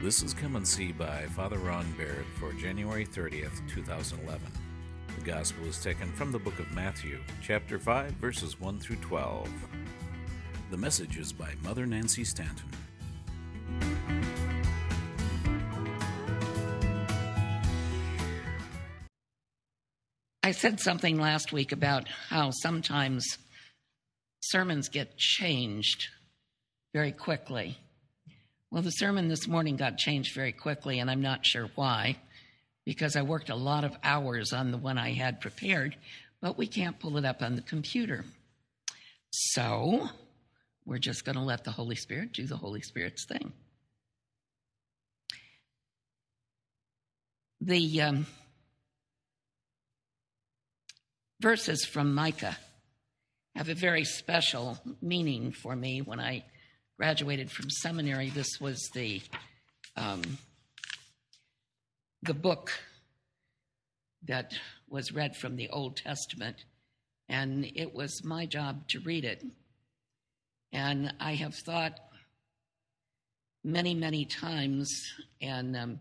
This is Come and See by Father Ron Baird for January 30th, 2011. The Gospel is taken from the book of Matthew, chapter 5, verses 1 through 12. The message is by Mother Nancy Stanton. I said something last week about how sometimes sermons get changed very quickly. Well, the sermon this morning got changed very quickly, and I'm not sure why, because I worked a lot of hours on the one I had prepared, but we can't pull it up on the computer. So we're just going to let the Holy Spirit do the Holy Spirit's thing. The um, verses from Micah have a very special meaning for me. When I graduated from seminary, this was the um, the book that was read from the Old Testament, and it was my job to read it. And I have thought many, many times and um,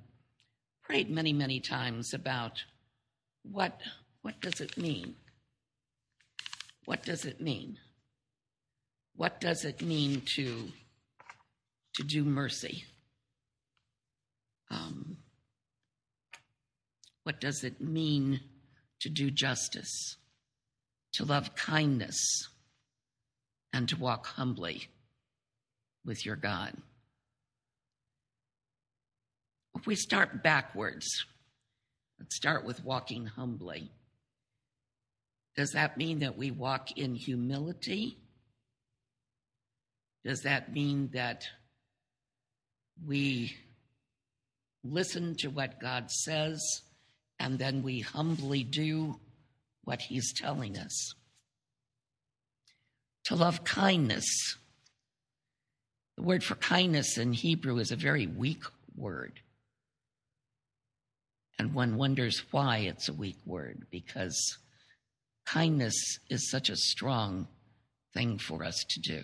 prayed many, many times about what what does it mean what does it mean? What does it mean to, to do mercy? Um, what does it mean to do justice, to love kindness, and to walk humbly with your God? If we start backwards, let's start with walking humbly. Does that mean that we walk in humility? Does that mean that we listen to what God says and then we humbly do what He's telling us? To love kindness. The word for kindness in Hebrew is a very weak word. And one wonders why it's a weak word, because Kindness is such a strong thing for us to do.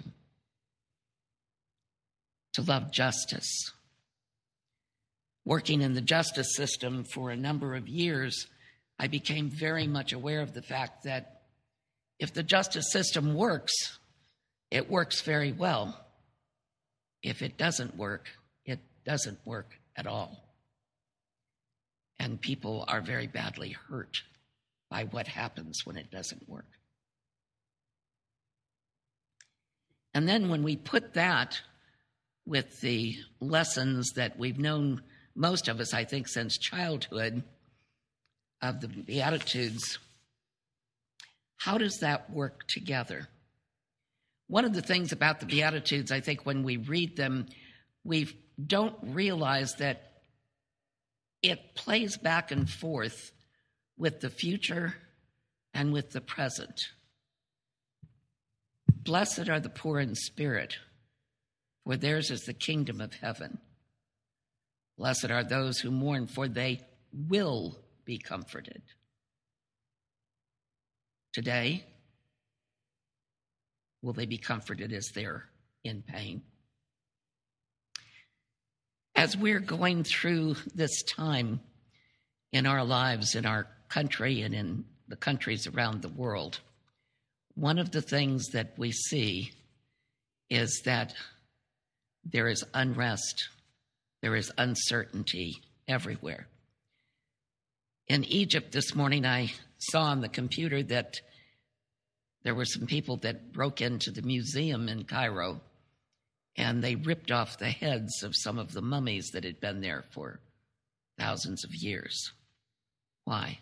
To love justice. Working in the justice system for a number of years, I became very much aware of the fact that if the justice system works, it works very well. If it doesn't work, it doesn't work at all. And people are very badly hurt by what happens when it doesn't work. And then when we put that with the lessons that we've known, most of us, I think, since childhood of the Beatitudes, how does that work together? One of the things about the Beatitudes, I think, when we read them, we don't realize that it plays back and forth with the future and with the present. Blessed are the poor in spirit, for theirs is the kingdom of heaven. Blessed are those who mourn, for they will be comforted. Today, will they be comforted as they're in pain? As we're going through this time in our lives, in our country and in the countries around the world, one of the things that we see is that there is unrest, there is uncertainty everywhere. In Egypt this morning, I saw on the computer that there were some people that broke into the museum in Cairo and they ripped off the heads of some of the mummies that had been there for thousands of years. Why?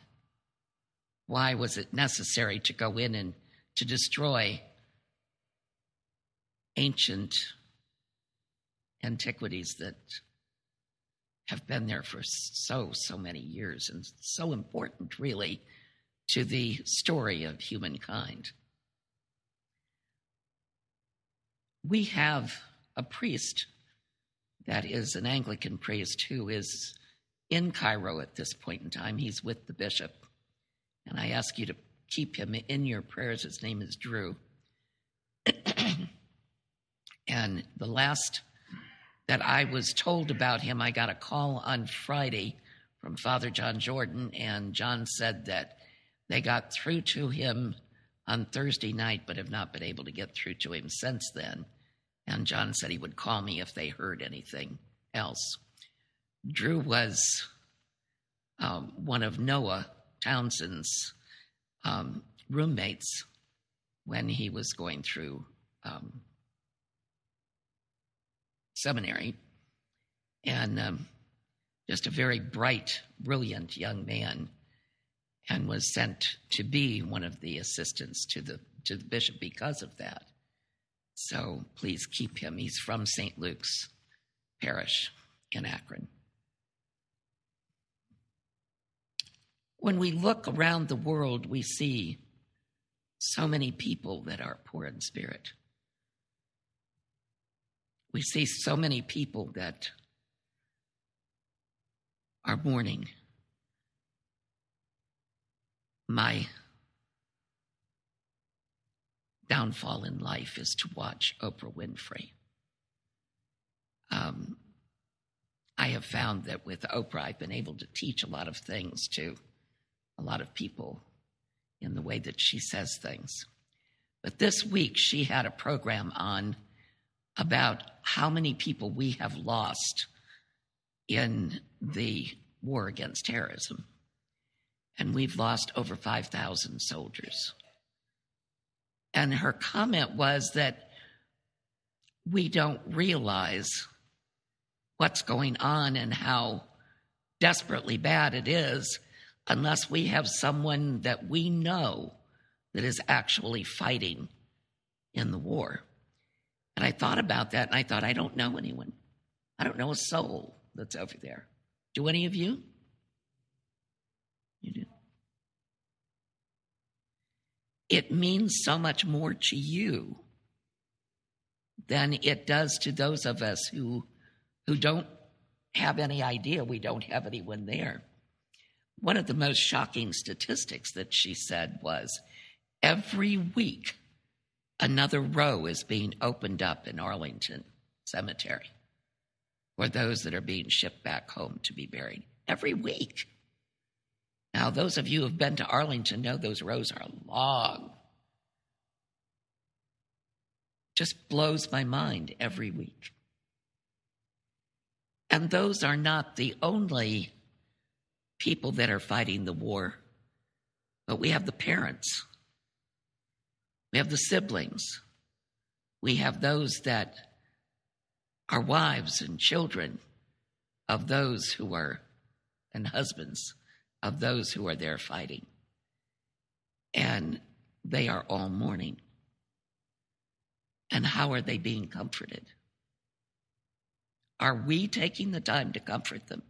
Why was it necessary to go in and to destroy ancient antiquities that have been there for so, so many years and so important, really, to the story of humankind? We have a priest that is an Anglican priest who is in Cairo at this point in time. He's with the bishop. And I ask you to keep him in your prayers. His name is Drew. and the last that I was told about him. I got a call on Friday from Father John Jordan, and John said that they got through to him on Thursday night, but have not been able to get through to him since then. And John said he would call me if they heard anything else. Drew was um, one of Noah Townsend's um, roommates when he was going through um, seminary, and um, just a very bright, brilliant young man, and was sent to be one of the assistants to the to the bishop because of that. So please keep him. He's from St. Luke's Parish in Akron. When we look around the world, we see so many people that are poor in spirit. We see so many people that are mourning. My downfall in life is to watch Oprah Winfrey. Um, I have found that with Oprah, I've been able to teach a lot of things to a lot of people in the way that she says things. But this week, she had a program on about how many people we have lost in the war against terrorism. And we've lost over 5,000 soldiers. And her comment was that we don't realize what's going on and how desperately bad it is unless we have someone that we know that is actually fighting in the war. And I thought about that and I thought, I don't know anyone. I don't know a soul that's over there. Do any of you? You do. It means so much more to you than it does to those of us who who don't have any idea we don't have anyone there. One of the most shocking statistics that she said was every week another row is being opened up in Arlington Cemetery for those that are being shipped back home to be buried. Every week. Now, those of you who have been to Arlington know those rows are long. Just blows my mind every week. And those are not the only people that are fighting the war, but we have the parents, we have the siblings, we have those that are wives and children of those who are, and husbands of those who are there fighting. And they are all mourning. And how are they being comforted? Are we taking the time to comfort them?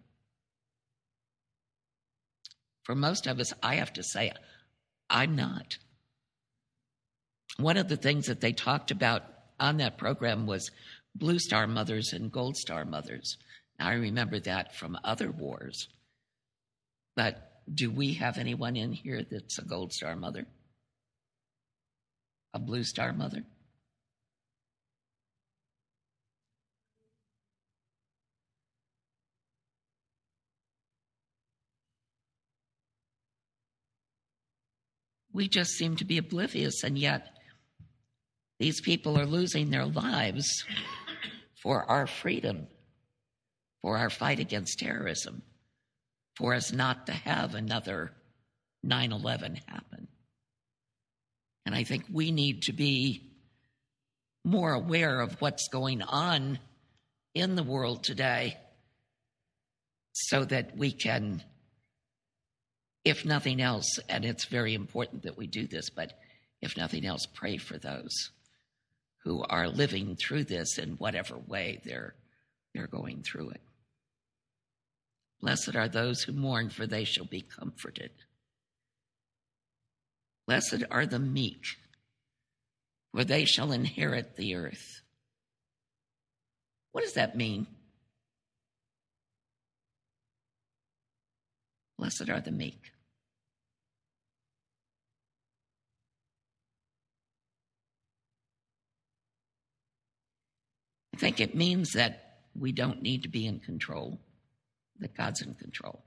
For most of us, I have to say, I'm not. One of the things that they talked about on that program was Blue Star mothers and Gold Star mothers. I remember that from other wars. But do we have anyone in here that's a Gold Star mother? A Blue Star mother? we just seem to be oblivious, and yet these people are losing their lives for our freedom, for our fight against terrorism, for us not to have another 9 11 happen. And I think we need to be more aware of what's going on in the world today so that we can if nothing else, and it's very important that we do this, but if nothing else, pray for those who are living through this in whatever way they're, they're going through it. Blessed are those who mourn, for they shall be comforted. Blessed are the meek, for they shall inherit the earth. What does that mean? Blessed are the meek. Think it means that we don't need to be in control, that God's in control.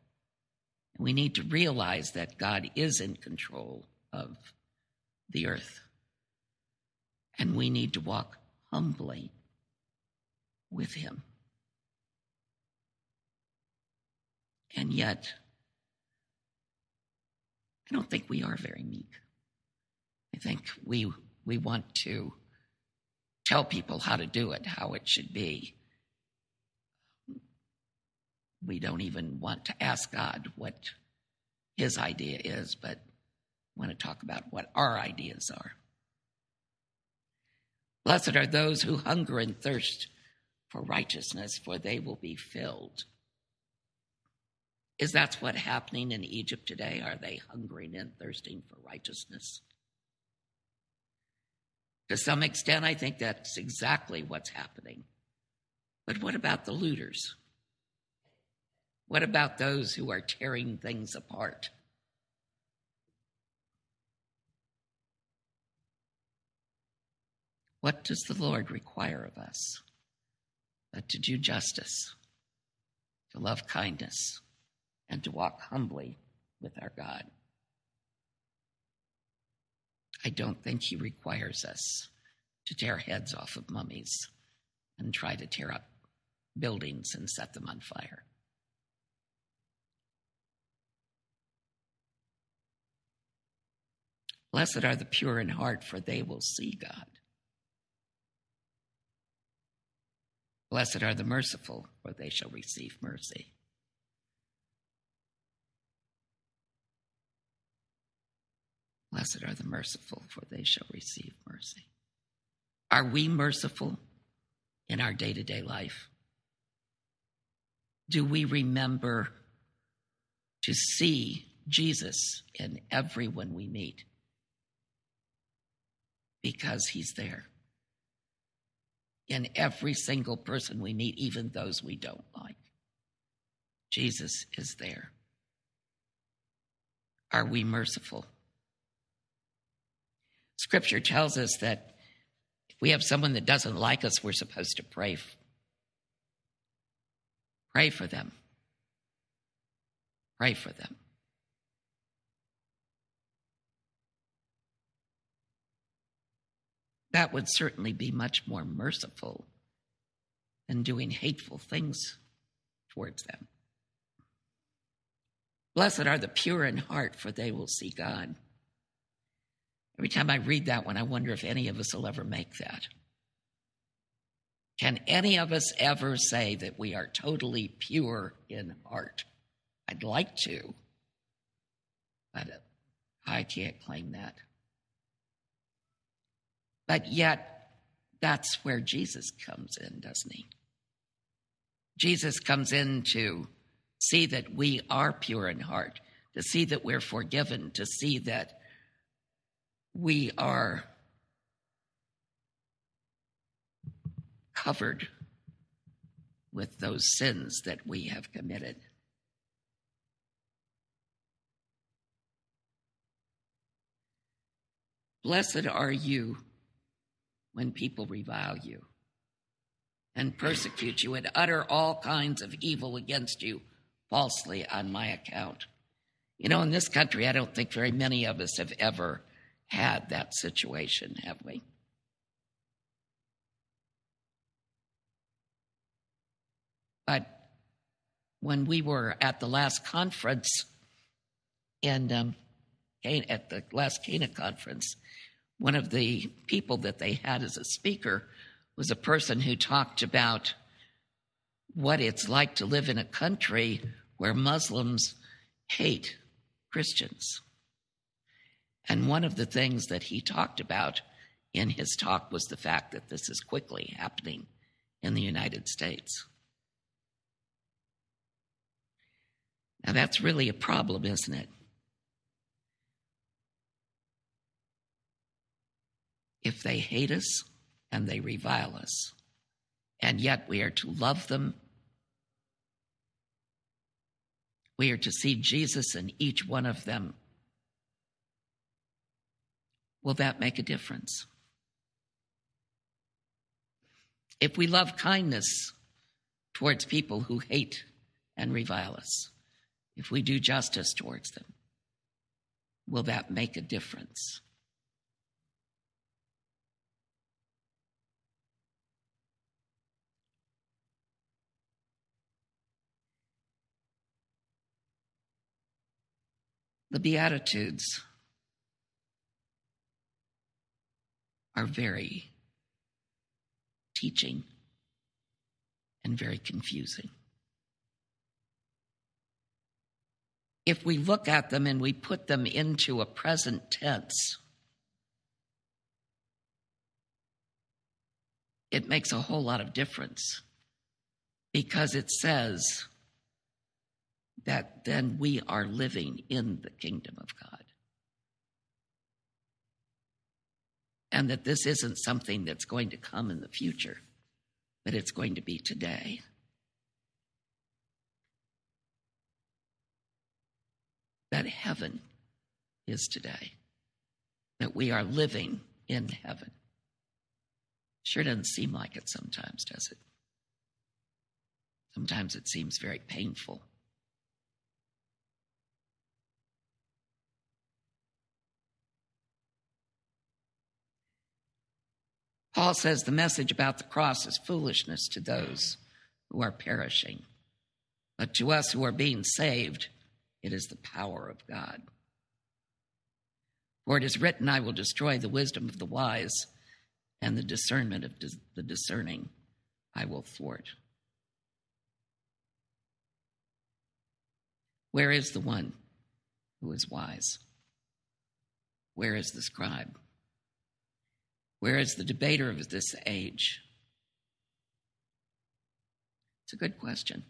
We need to realize that God is in control of the earth. And we need to walk humbly with Him. And yet, I don't think we are very meek. I think we, we want to tell people how to do it, how it should be. We don't even want to ask God what his idea is, but want to talk about what our ideas are. Blessed are those who hunger and thirst for righteousness, for they will be filled. Is that what's happening in Egypt today? Are they hungering and thirsting for righteousness? To some extent, I think that's exactly what's happening. But what about the looters? What about those who are tearing things apart? What does the Lord require of us? But to do justice, to love kindness, and to walk humbly with our God. I don't think he requires us to tear heads off of mummies and try to tear up buildings and set them on fire. Blessed are the pure in heart, for they will see God. Blessed are the merciful, for they shall receive mercy. Blessed are the merciful, for they shall receive mercy. Are we merciful in our day to day life? Do we remember to see Jesus in everyone we meet? Because he's there. In every single person we meet, even those we don't like. Jesus is there. Are we merciful? Scripture tells us that if we have someone that doesn't like us, we're supposed to pray. Pray for them. Pray for them. That would certainly be much more merciful than doing hateful things towards them. Blessed are the pure in heart, for they will see God. Every time I read that one, I wonder if any of us will ever make that. Can any of us ever say that we are totally pure in heart? I'd like to, but I can't claim that. But yet, that's where Jesus comes in, doesn't he? Jesus comes in to see that we are pure in heart, to see that we're forgiven, to see that we are covered with those sins that we have committed. Blessed are you when people revile you and persecute you and utter all kinds of evil against you falsely on my account. You know, in this country, I don't think very many of us have ever had that situation, have we? But when we were at the last conference in um, at the last Cana conference, one of the people that they had as a speaker was a person who talked about what it's like to live in a country where Muslims hate Christians. And one of the things that he talked about in his talk was the fact that this is quickly happening in the United States. Now, that's really a problem, isn't it? If they hate us and they revile us, and yet we are to love them, we are to see Jesus in each one of them will that make a difference? If we love kindness towards people who hate and revile us, if we do justice towards them, will that make a difference? The Beatitudes are very teaching and very confusing. If we look at them and we put them into a present tense, it makes a whole lot of difference because it says that then we are living in the kingdom of God. And that this isn't something that's going to come in the future, but it's going to be today. That heaven is today, that we are living in heaven. Sure doesn't seem like it sometimes, does it? Sometimes it seems very painful. Paul says the message about the cross is foolishness to those who are perishing. But to us who are being saved, it is the power of God. For it is written, I will destroy the wisdom of the wise, and the discernment of the discerning I will thwart. Where is the one who is wise? Where is the scribe? Where is the debater of this age? It's a good question.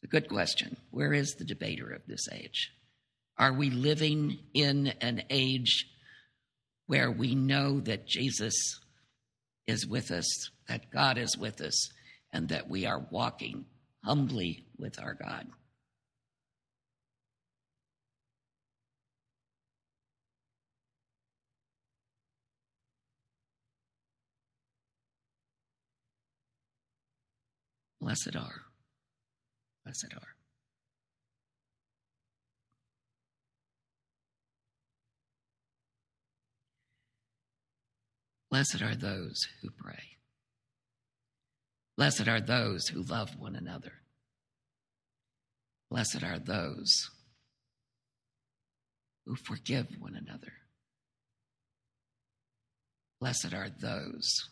It's a good question. Where is the debater of this age? Are we living in an age where we know that Jesus is with us, that God is with us, and that we are walking humbly with our God? Blessed are. Blessed are. Blessed are those who pray. Blessed are those who love one another. Blessed are those who forgive one another. Blessed are those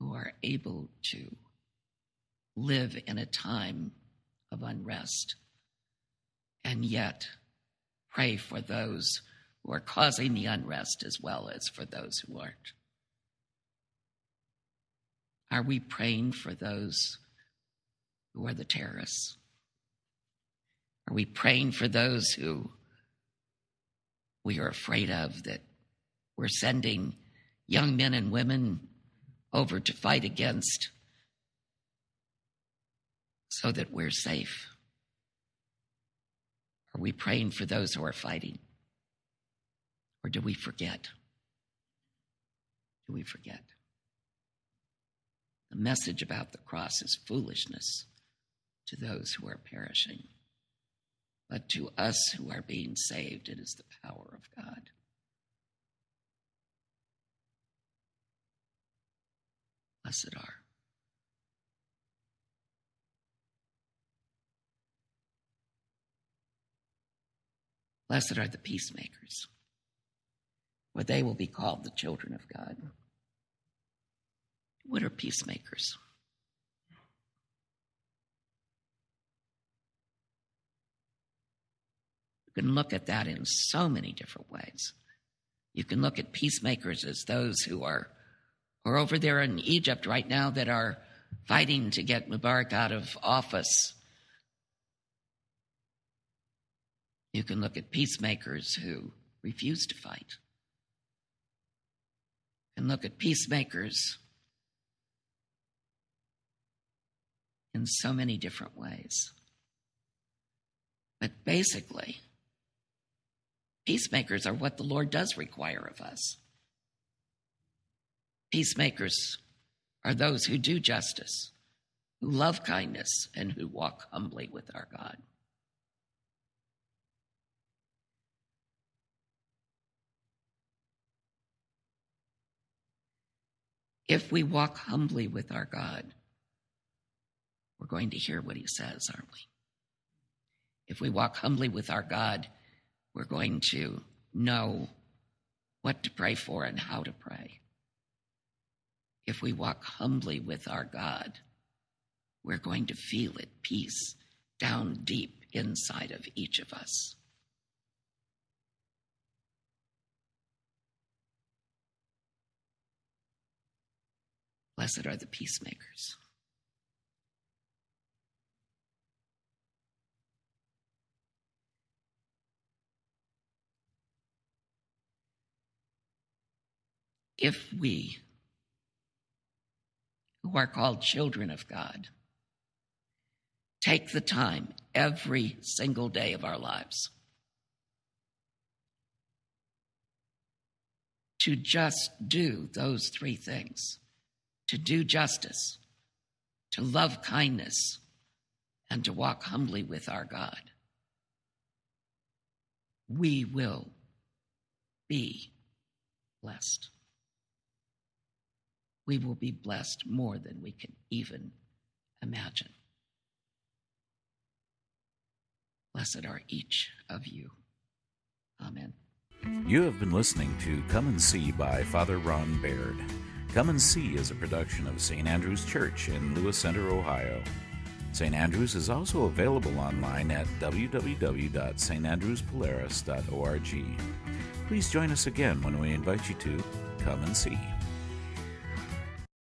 who are able to live in a time of unrest and yet pray for those who are causing the unrest as well as for those who aren't. Are we praying for those who are the terrorists? Are we praying for those who we are afraid of that we're sending young men and women over to fight against so that we're safe? Are we praying for those who are fighting? Or do we forget? Do we forget? The message about the cross is foolishness to those who are perishing. But to us who are being saved, it is the power of God. Blessed are. Blessed are the peacemakers, for they will be called the children of God. What are peacemakers? You can look at that in so many different ways. You can look at peacemakers as those who are or over there in Egypt right now that are fighting to get Mubarak out of office. You can look at peacemakers who refuse to fight. And look at peacemakers in so many different ways. But basically, peacemakers are what the Lord does require of us. Peacemakers are those who do justice, who love kindness, and who walk humbly with our God. If we walk humbly with our God, we're going to hear what he says, aren't we? If we walk humbly with our God, we're going to know what to pray for and how to pray. If we walk humbly with our God, we're going to feel it peace down deep inside of each of us. Blessed are the peacemakers. If we, who are called children of God, take the time every single day of our lives to just do those three things. To do justice, to love kindness, and to walk humbly with our God, we will be blessed. We will be blessed more than we can even imagine. Blessed are each of you. Amen. You have been listening to Come and See by Father Ron Baird. Come and See is a production of St. Andrew's Church in Lewis Center, Ohio. St. Andrews is also available online at www.standrewspolaris.org. Please join us again when we invite you to come and see.